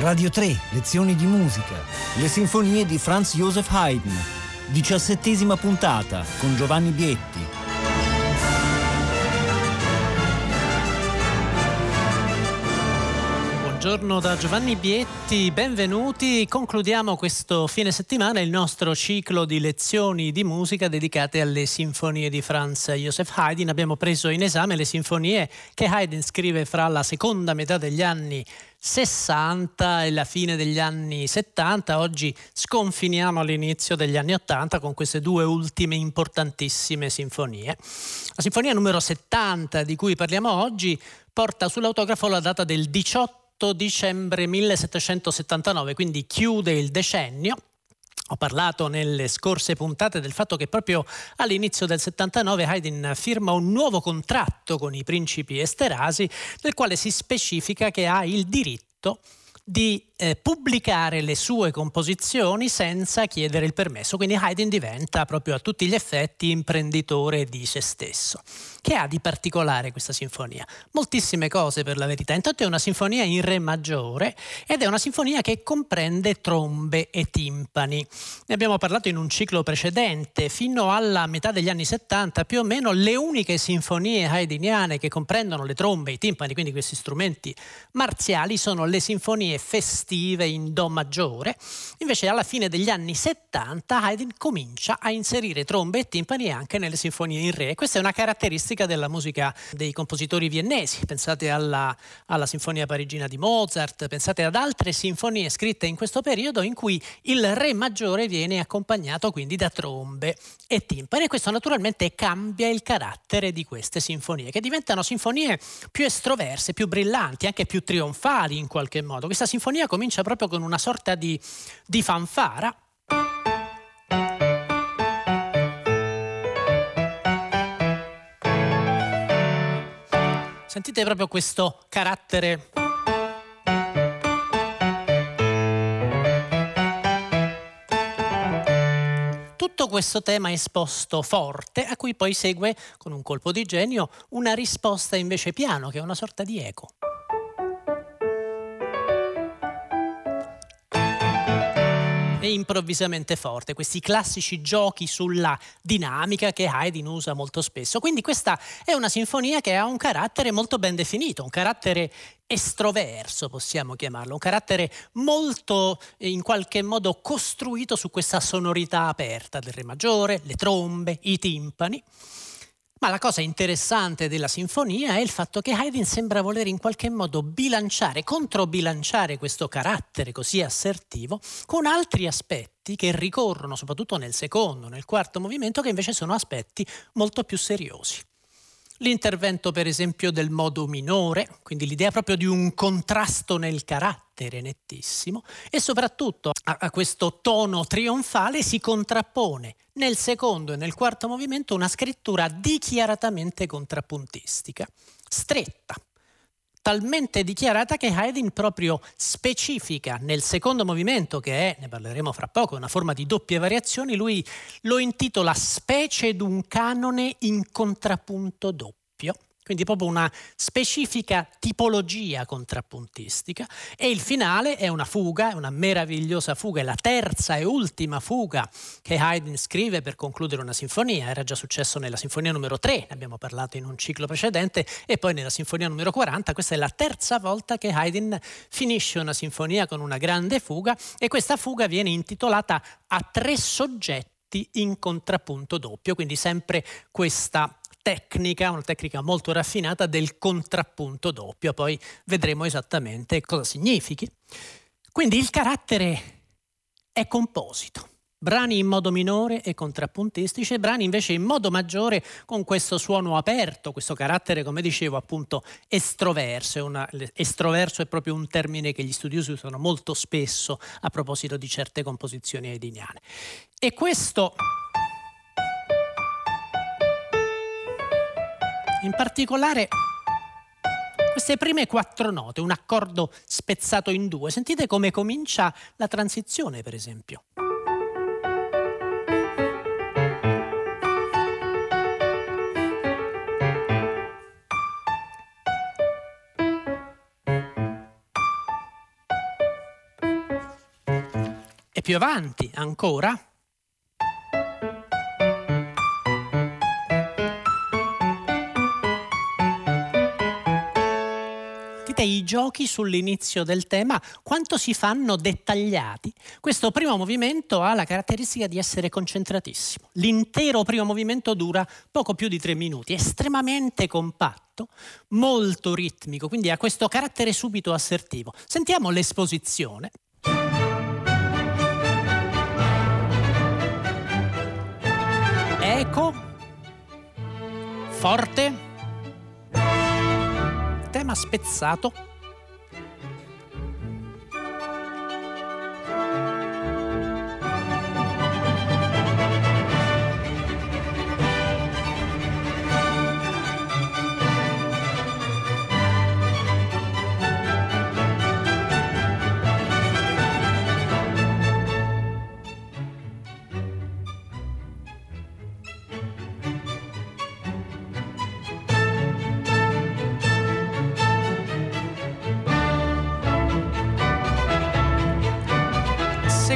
Radio 3, lezioni di musica. Le sinfonie di Franz Joseph Haydn. Diciassettesima puntata con Giovanni Bietti. Buongiorno da Giovanni Bietti, benvenuti. Concludiamo questo fine settimana il nostro ciclo di lezioni di musica dedicate alle sinfonie di Franz Joseph Haydn. Abbiamo preso in esame le sinfonie che Haydn scrive fra la seconda metà degli anni 60 e la fine degli anni 70. Oggi sconfiniamo all'inizio degli anni 80 con queste due ultime importantissime sinfonie. La sinfonia numero 70 di cui parliamo oggi porta sull'autografo la data del 18 dicembre 1779, quindi chiude il decennio ho parlato nelle scorse puntate del fatto che proprio all'inizio del 79 Haydn firma un nuovo contratto con i principi Esterasi nel quale si specifica che ha il diritto di eh, pubblicare le sue composizioni senza chiedere il permesso. Quindi Haydn diventa proprio a tutti gli effetti imprenditore di se stesso. Che ha di particolare questa sinfonia? Moltissime cose per la verità. Intanto è una sinfonia in re maggiore ed è una sinfonia che comprende trombe e timpani. Ne abbiamo parlato in un ciclo precedente. Fino alla metà degli anni 70 più o meno le uniche sinfonie haydniane che comprendono le trombe e i timpani, quindi questi strumenti marziali, sono le sinfonie festive in Do maggiore. Invece alla fine degli anni 70 Haydn comincia a inserire trombe e timpani anche nelle sinfonie in re. Questa è una caratteristica della musica dei compositori viennesi. Pensate alla, alla Sinfonia parigina di Mozart, pensate ad altre sinfonie scritte in questo periodo in cui il re maggiore viene accompagnato quindi da trombe e timpani e questo naturalmente cambia il carattere di queste sinfonie che diventano sinfonie più estroverse, più brillanti, anche più trionfali in qualche modo. Questa sinfonia comincia proprio con una sorta di, di fanfara Sentite proprio questo carattere tutto questo tema esposto forte, a cui poi segue, con un colpo di genio, una risposta invece piano, che è una sorta di eco. Improvvisamente forte, questi classici giochi sulla dinamica che Haydn usa molto spesso. Quindi questa è una sinfonia che ha un carattere molto ben definito, un carattere estroverso, possiamo chiamarlo, un carattere molto in qualche modo costruito su questa sonorità aperta del Re maggiore, le trombe, i timpani. Ma la cosa interessante della sinfonia è il fatto che Haydn sembra voler in qualche modo bilanciare, controbilanciare questo carattere così assertivo con altri aspetti che ricorrono soprattutto nel secondo, nel quarto movimento, che invece sono aspetti molto più seriosi l'intervento per esempio del modo minore, quindi l'idea proprio di un contrasto nel carattere nettissimo e soprattutto a, a, questo tono trionfale si contrappone nel secondo e nel quarto movimento una scrittura dichiaratamente contrappuntistica, stretta, talmente dichiarata che Haydn proprio specifica nel secondo movimento, che è, ne parleremo fra poco, una forma di doppie variazioni, lui lo intitola specie d'un canone in contrappunto doppio quindi proprio una specifica tipologia contrappuntistica. E il finale è una fuga, è una meravigliosa fuga, è la terza e ultima fuga che Haydn scrive per concludere una sinfonia, era già successo nella sinfonia numero 3, ne abbiamo parlato in un ciclo precedente e poi nella sinfonia numero 40, questa è la terza volta che Haydn finisce una sinfonia con una grande fuga e questa fuga viene intitolata a tre soggetti in contrappunto doppio, quindi sempre questa tecnica, una tecnica molto raffinata del contrappunto doppio, poi vedremo esattamente cosa significhi. Quindi il carattere è composito. Brani in modo minore e contrappuntistici e brani invece in modo maggiore con questo suono aperto, questo carattere, come dicevo, appunto estroverso. Una, estroverso è proprio un termine che gli studiosi usano molto spesso a proposito di certe composizioni haydniane. E questo In particolare queste prime quattro note, un accordo spezzato in due, sentite come comincia la transizione per esempio. E più avanti ancora giochi sull'inizio del tema, quanto si fanno dettagliati. Questo primo movimento ha la caratteristica di essere concentratissimo. L'intero primo movimento dura poco più di tre minuti, estremamente compatto, molto ritmico, quindi ha questo carattere subito assertivo. Sentiamo l'esposizione. Eco, forte, tema spezzato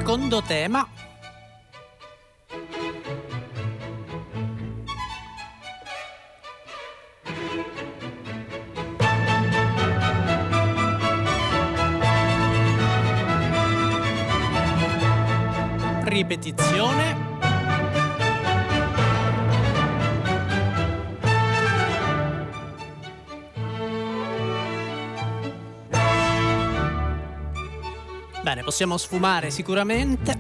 secondo tema. Ripetizione Bene, possiamo sfumare sicuramente.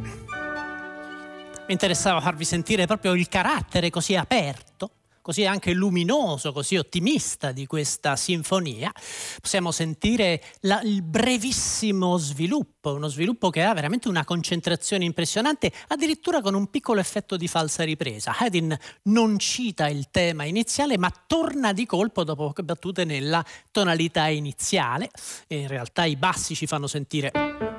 Mi interessava farvi sentire proprio il carattere così aperto, così anche luminoso, così ottimista di questa sinfonia. Possiamo sentire la, il brevissimo sviluppo, uno sviluppo che ha veramente una concentrazione impressionante, addirittura con un piccolo effetto di falsa ripresa. Haydn non cita il tema iniziale, ma torna di colpo dopo poche battute nella tonalità iniziale. E in realtà i bassi ci fanno sentire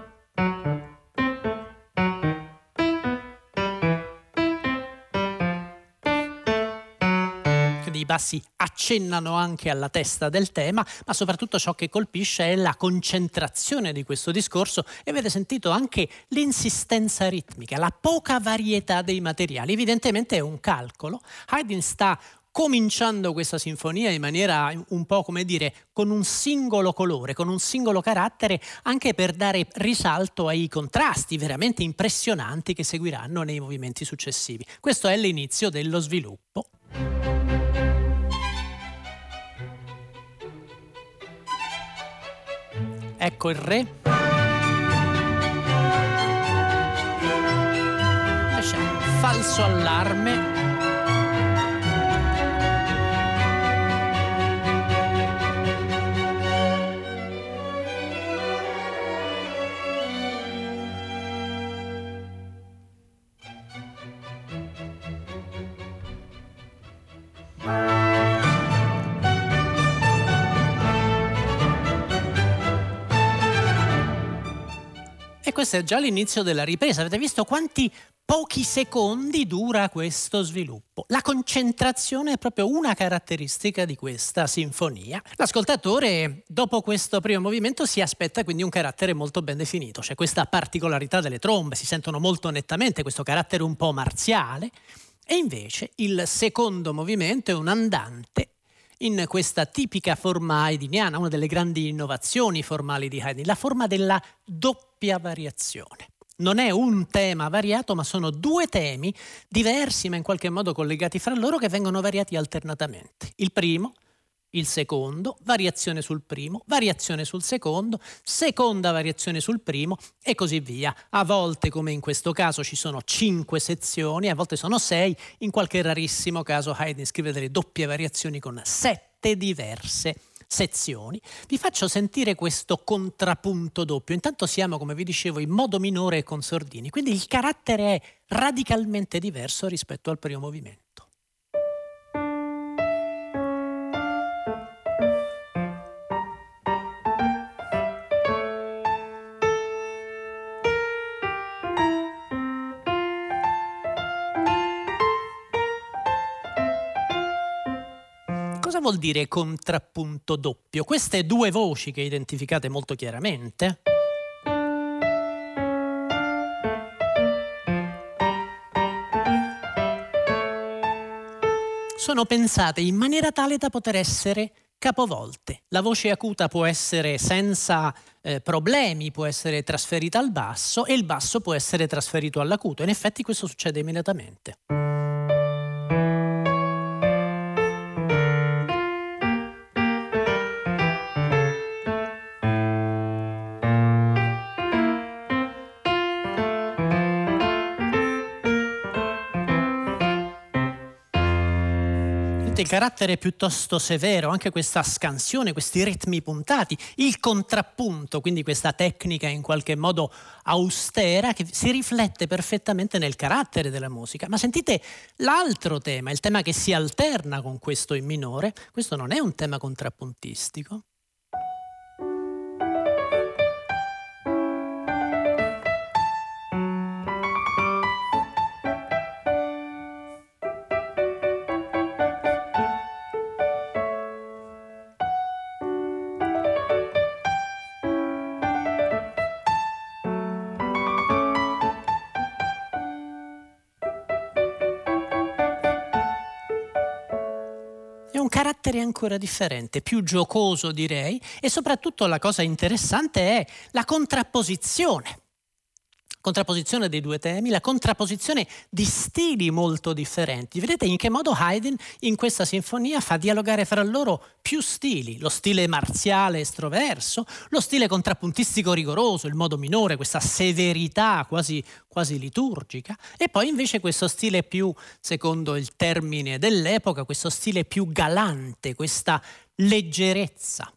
i bassi accennano anche alla testa del tema, ma soprattutto ciò che colpisce è la concentrazione di questo discorso e avete sentito anche l'insistenza ritmica, la poca varietà dei materiali. Evidentemente è un calcolo. Haydn sta cominciando questa sinfonia in maniera un po' come dire con un singolo colore, con un singolo carattere, anche per dare risalto ai contrasti veramente impressionanti che seguiranno nei movimenti successivi. Questo è l'inizio dello sviluppo. Ecco il re. Falso allarme. Questo è già l'inizio della ripresa. Avete visto quanti pochi secondi dura questo sviluppo. La concentrazione è proprio una caratteristica di questa sinfonia. L'ascoltatore, dopo questo primo movimento, si aspetta quindi un carattere molto ben definito. C'è questa particolarità delle trombe, si sentono molto nettamente questo carattere un po' marziale. E invece il secondo movimento è un andante in questa tipica forma haydniana, una delle grandi innovazioni formali di Haydn, la forma della doppia variazione. Non è un tema variato, ma sono due temi diversi, ma in qualche modo collegati fra loro, che vengono variati alternatamente. Il primo il secondo, variazione sul primo, variazione sul secondo, seconda variazione sul primo e così via. A volte, come in questo caso, ci sono cinque sezioni, a volte sono sei, in qualche rarissimo caso Haydn scrive delle doppie variazioni con sette diverse sezioni. Vi faccio sentire questo contrappunto doppio. Intanto siamo, come vi dicevo, in modo minore e con sordini, quindi il carattere è radicalmente diverso rispetto al primo movimento. vuol dire contrappunto doppio? Queste due voci che identificate molto chiaramente? Sono pensate in maniera tale da poter essere capovolte. La voce acuta può essere senza eh, problemi, può essere trasferita al basso e il basso può essere trasferito all'acuto. In effetti questo succede immediatamente. Carattere piuttosto severo, anche questa scansione, questi ritmi puntati, il contrappunto, quindi questa tecnica in qualche modo austera che si riflette perfettamente nel carattere della musica. Ma sentite l'altro tema, il tema che si alterna con questo in minore, questo non è un tema contrappuntistico, carattere ancora differente, più giocoso direi, e soprattutto la cosa interessante è la contrapposizione contrapposizione dei due temi, la contrapposizione di stili molto differenti. Vedete in che modo Haydn in questa sinfonia fa dialogare fra loro più stili, lo stile marziale estroverso, lo stile contrappuntistico rigoroso, il modo minore, questa severità quasi, quasi liturgica, e poi invece questo stile più, secondo il termine dell'epoca, questo stile più galante, questa leggerezza.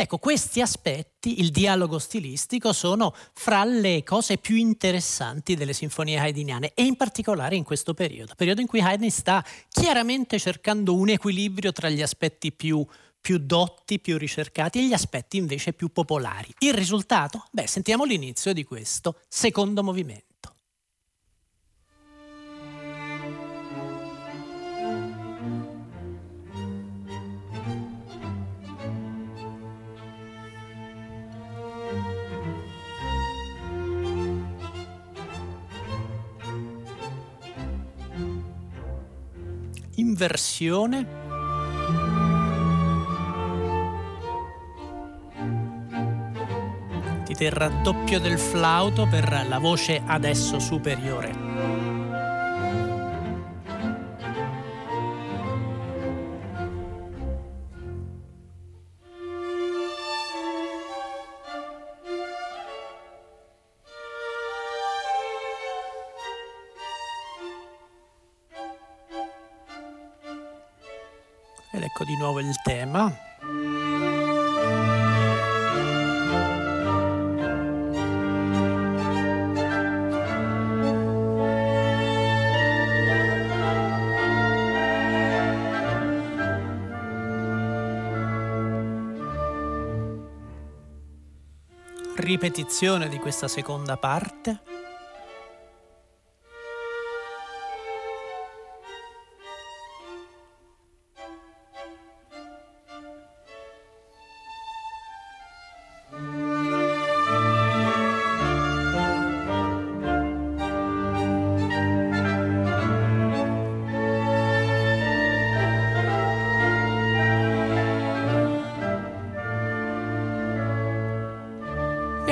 Ecco, questi aspetti, il dialogo stilistico, sono fra le cose più interessanti delle sinfonie haydniane e in particolare in questo periodo, periodo in cui Haydn sta chiaramente cercando un equilibrio tra gli aspetti più, più dotti, più ricercati e gli aspetti invece più popolari. Il risultato? Beh, sentiamo l'inizio di questo secondo movimento. Inversione? Dite raddoppio del flauto per la voce adesso superiore nuovo il tema. Ripetizione di questa seconda parte.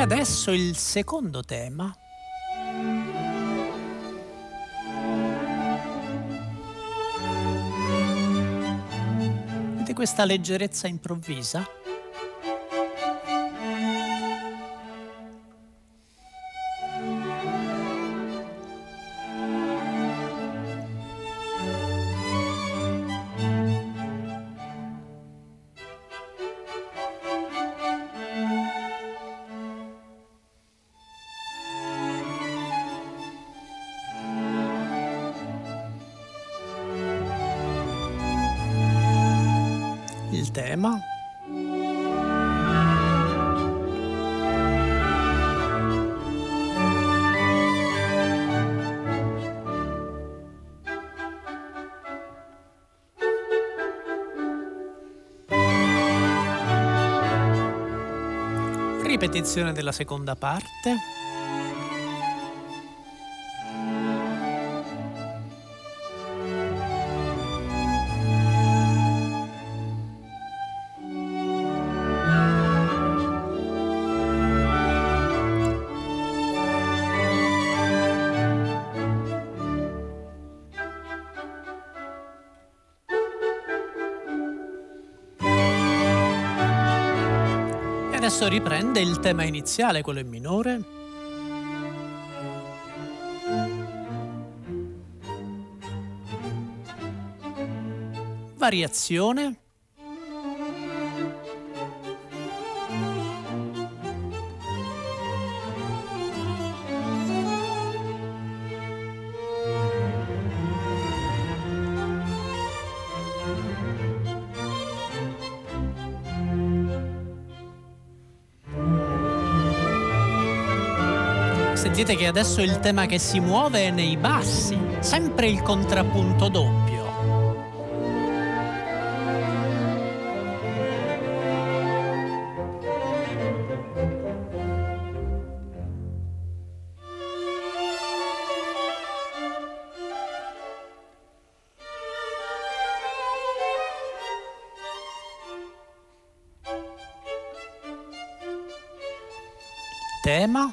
Adesso il secondo tema. Vedete questa leggerezza improvvisa? Tema. Ripetizione della seconda parte. Riprende il tema iniziale, quello in minore. Variazione. Sentite che adesso il tema che si muove è nei bassi, sempre il contrappunto doppio. tema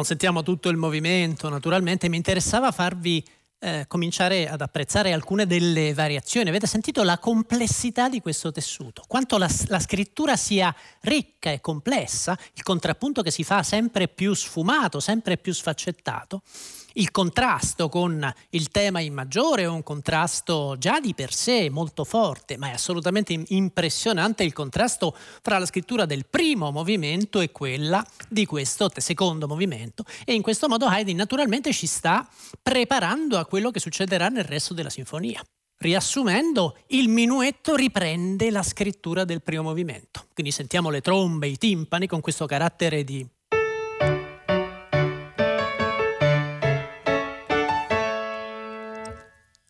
non sentiamo tutto il movimento, naturalmente mi interessava farvi eh, cominciare ad apprezzare alcune delle variazioni. Avete sentito la complessità di questo tessuto, quanto la, la, scrittura sia ricca e complessa, il contrappunto che si fa sempre più sfumato, sempre più sfaccettato il contrasto con il tema in maggiore è un contrasto già di per sé molto forte, ma è assolutamente impressionante il contrasto fra la scrittura del primo movimento e quella di questo secondo movimento e in questo modo Haydn naturalmente ci sta preparando a quello che succederà nel resto della sinfonia. Riassumendo, il minuetto riprende la scrittura del primo movimento. Quindi sentiamo le trombe, i timpani con questo carattere di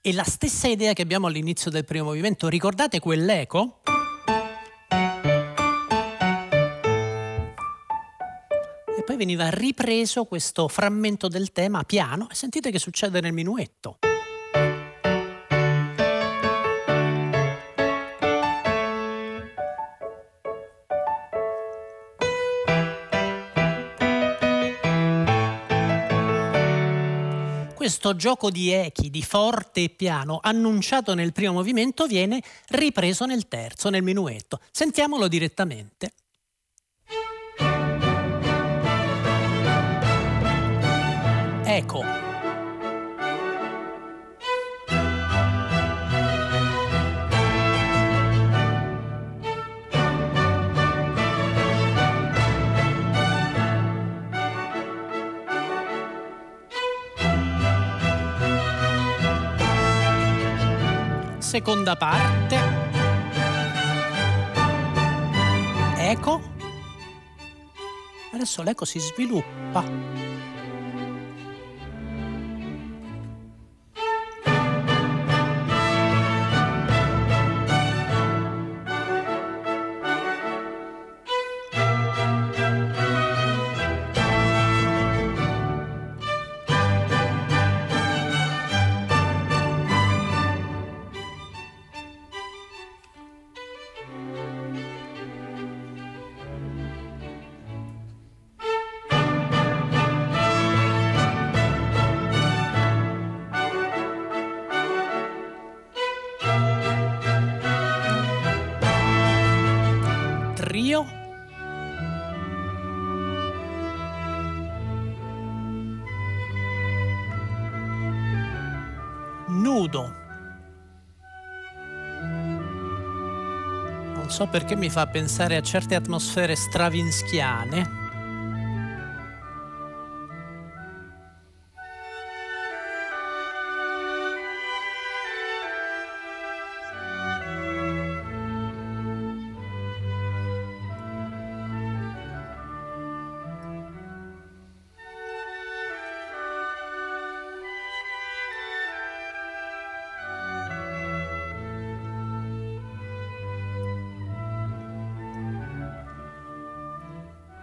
è la stessa idea che abbiamo all'inizio del primo movimento. Ricordate quell'eco? E poi veniva ripreso questo frammento del tema piano e sentite che succede nel minuetto. Questo gioco di echi, di forte e piano, annunciato nel primo movimento, viene ripreso nel terzo, nel minuetto. Sentiamolo direttamente. Eco. Seconda parte. Eco. Adesso l'eco si sviluppa. So perché mi fa pensare a certe atmosfere stravinskiane.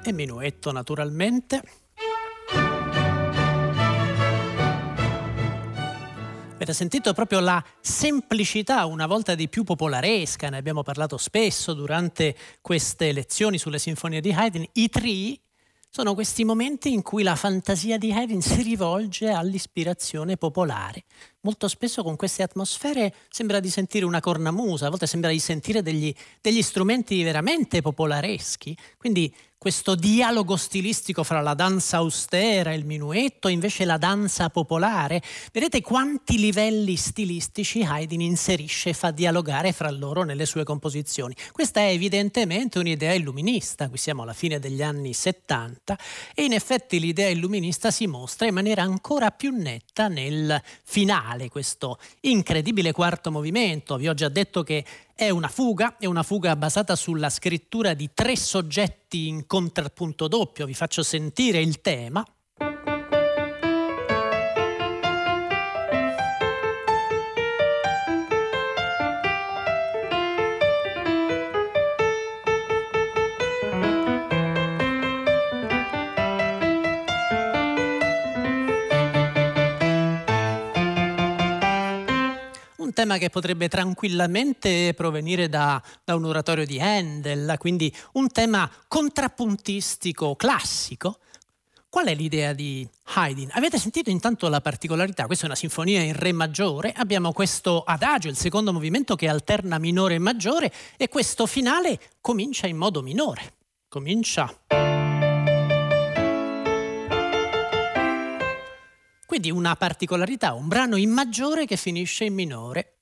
E minuetto naturalmente. Avete sentito proprio la semplicità, una volta di più popolaresca, ne abbiamo parlato spesso durante queste lezioni sulle sinfonie di Haydn. I tri sono questi momenti in cui la fantasia di Haydn si rivolge all'ispirazione popolare. Molto spesso con queste atmosfere sembra di sentire una cornamusa, a volte sembra di sentire degli, degli strumenti veramente popolareschi. Quindi questo dialogo stilistico fra la danza austera e il minuetto, invece la danza popolare. Vedete quanti livelli stilistici Haydn inserisce e fa dialogare fra loro nelle sue composizioni. Questa è evidentemente un'idea illuminista, qui siamo alla fine degli anni 70 e in effetti l'idea illuminista si mostra in maniera ancora più netta nel finale, questo incredibile quarto movimento. Vi ho già detto che è una fuga, è una fuga basata sulla scrittura di tre soggetti in contrappunto doppio. Vi faccio sentire il tema. Tema che potrebbe tranquillamente provenire da, da un oratorio di Handel, quindi un tema contrappuntistico classico. Qual è l'idea di Haydn? Avete sentito intanto la particolarità? Questa è una sinfonia in Re maggiore, abbiamo questo adagio, il secondo movimento che alterna minore e maggiore e questo finale comincia in modo minore. Comincia Quindi una particolarità, un brano in maggiore che finisce in minore.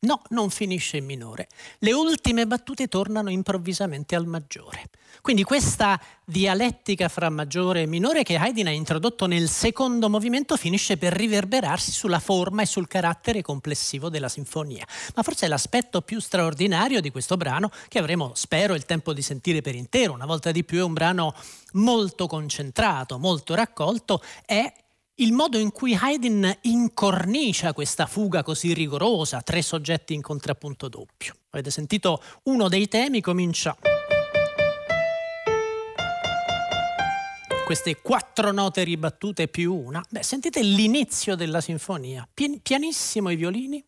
No, non finisce in minore. Le ultime battute tornano improvvisamente al maggiore. Quindi questa dialettica fra maggiore e minore che Haydn ha introdotto nel secondo movimento finisce per riverberarsi sulla forma e sul carattere complessivo della sinfonia. Ma forse l'aspetto più straordinario di questo brano, che avremo, spero, il tempo di sentire per intero, una volta di più è un brano molto concentrato, molto raccolto, è il modo in cui Haydn incornicia questa fuga così rigorosa, tre soggetti in contrappunto doppio. Avete sentito uno dei temi comincia queste quattro note ribattute più una. Beh, sentite l'inizio della sinfonia, pianissimo i violini,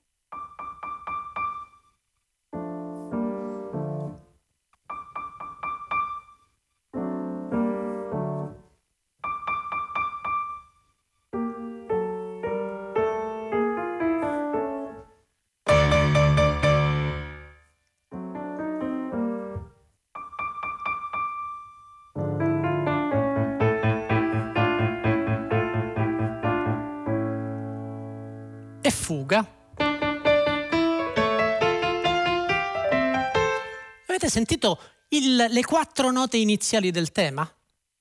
fuga. Avete sentito il, le quattro note iniziali del tema?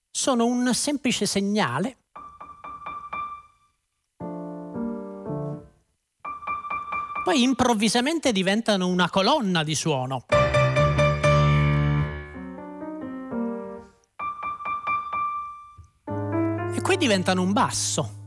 Sono un semplice segnale. Poi improvvisamente diventano una colonna di suono. E qui diventano un basso.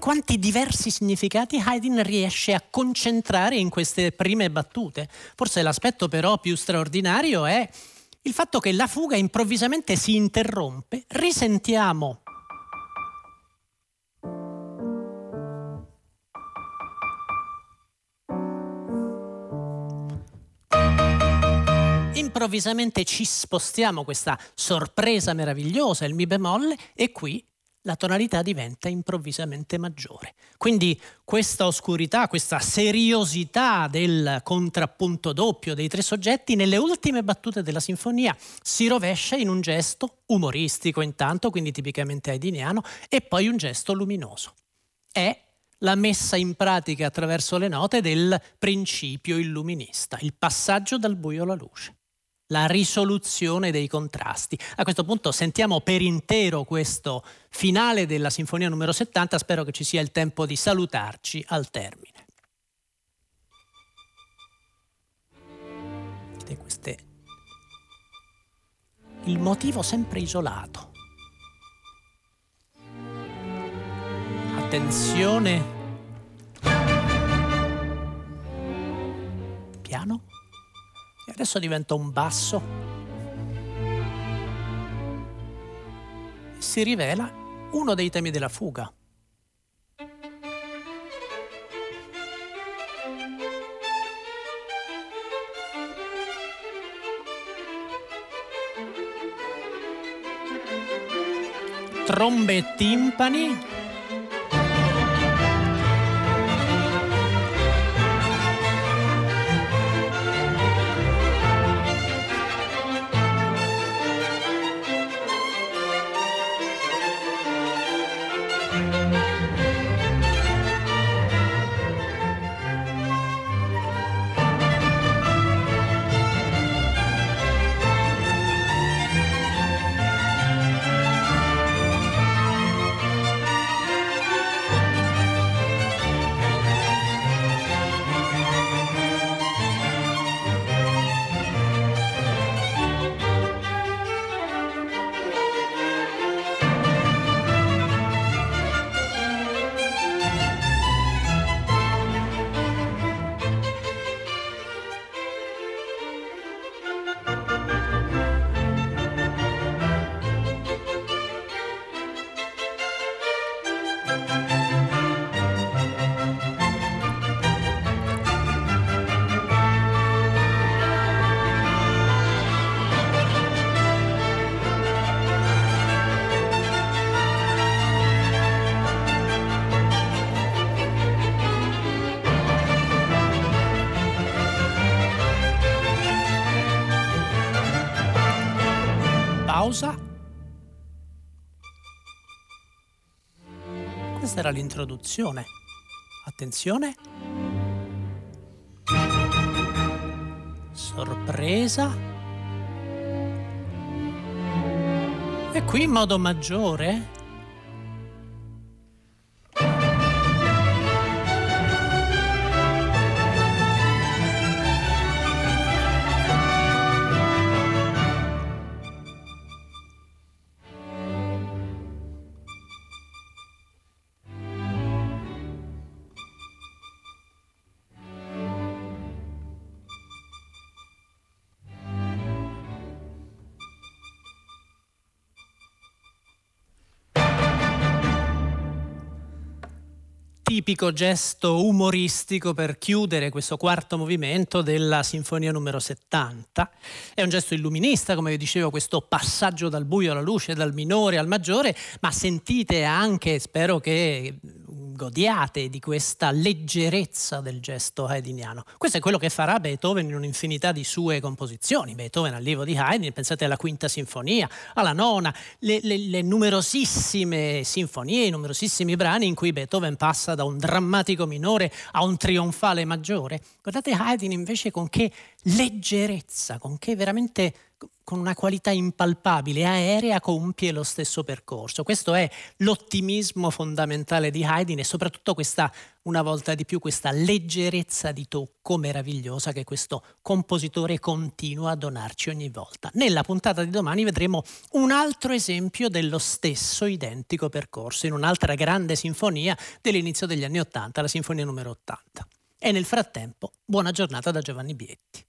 Quanti diversi significati Haydn riesce a concentrare in queste prime battute. Forse l'aspetto però più straordinario è il fatto che la fuga improvvisamente si interrompe, risentiamo improvvisamente ci spostiamo, questa sorpresa meravigliosa, il Mi bemolle, e qui la tonalità diventa improvvisamente maggiore. Quindi questa oscurità, questa seriosità del contrappunto doppio dei tre soggetti nelle ultime battute della sinfonia si rovescia in un gesto umoristico intanto, quindi tipicamente haydniano, e poi un gesto luminoso. È la messa in pratica attraverso le note del principio illuminista, il passaggio dal buio alla luce la risoluzione dei contrasti. A questo punto sentiamo per intero questo finale della Sinfonia numero 70, spero che ci sia il tempo di salutarci al termine. Vedete queste... Il motivo sempre isolato. Attenzione. Piano. Adesso diventa un basso. si rivela uno dei temi della fuga. Trombe e timpani Era l'introduzione. Attenzione. Sorpresa. E qui in modo maggiore tipico gesto umoristico per chiudere questo quarto movimento della Sinfonia numero 70. È un gesto illuminista, come vi dicevo, questo passaggio dal buio alla luce, dal minore al maggiore, ma sentite anche, spero che godiate di questa leggerezza del gesto haydniano. Questo è quello che farà Beethoven in un'infinità di sue composizioni. Beethoven al libro di Haydn, pensate alla quinta sinfonia, alla nona, le, le, le numerosissime sinfonie, i numerosissimi brani in cui Beethoven passa da un drammatico minore a un trionfale maggiore. Guardate Haydn invece con che leggerezza, con che veramente con una qualità impalpabile, aerea, compie lo stesso percorso. Questo è l'ottimismo fondamentale di Haydn e soprattutto questa, una volta di più, questa leggerezza di tocco meravigliosa che questo compositore continua a donarci ogni volta. Nella puntata di domani vedremo un altro esempio dello stesso identico percorso in un'altra grande sinfonia dell'inizio degli anni Ottanta, la sinfonia numero 80. E nel frattempo, buona giornata da Giovanni Bietti.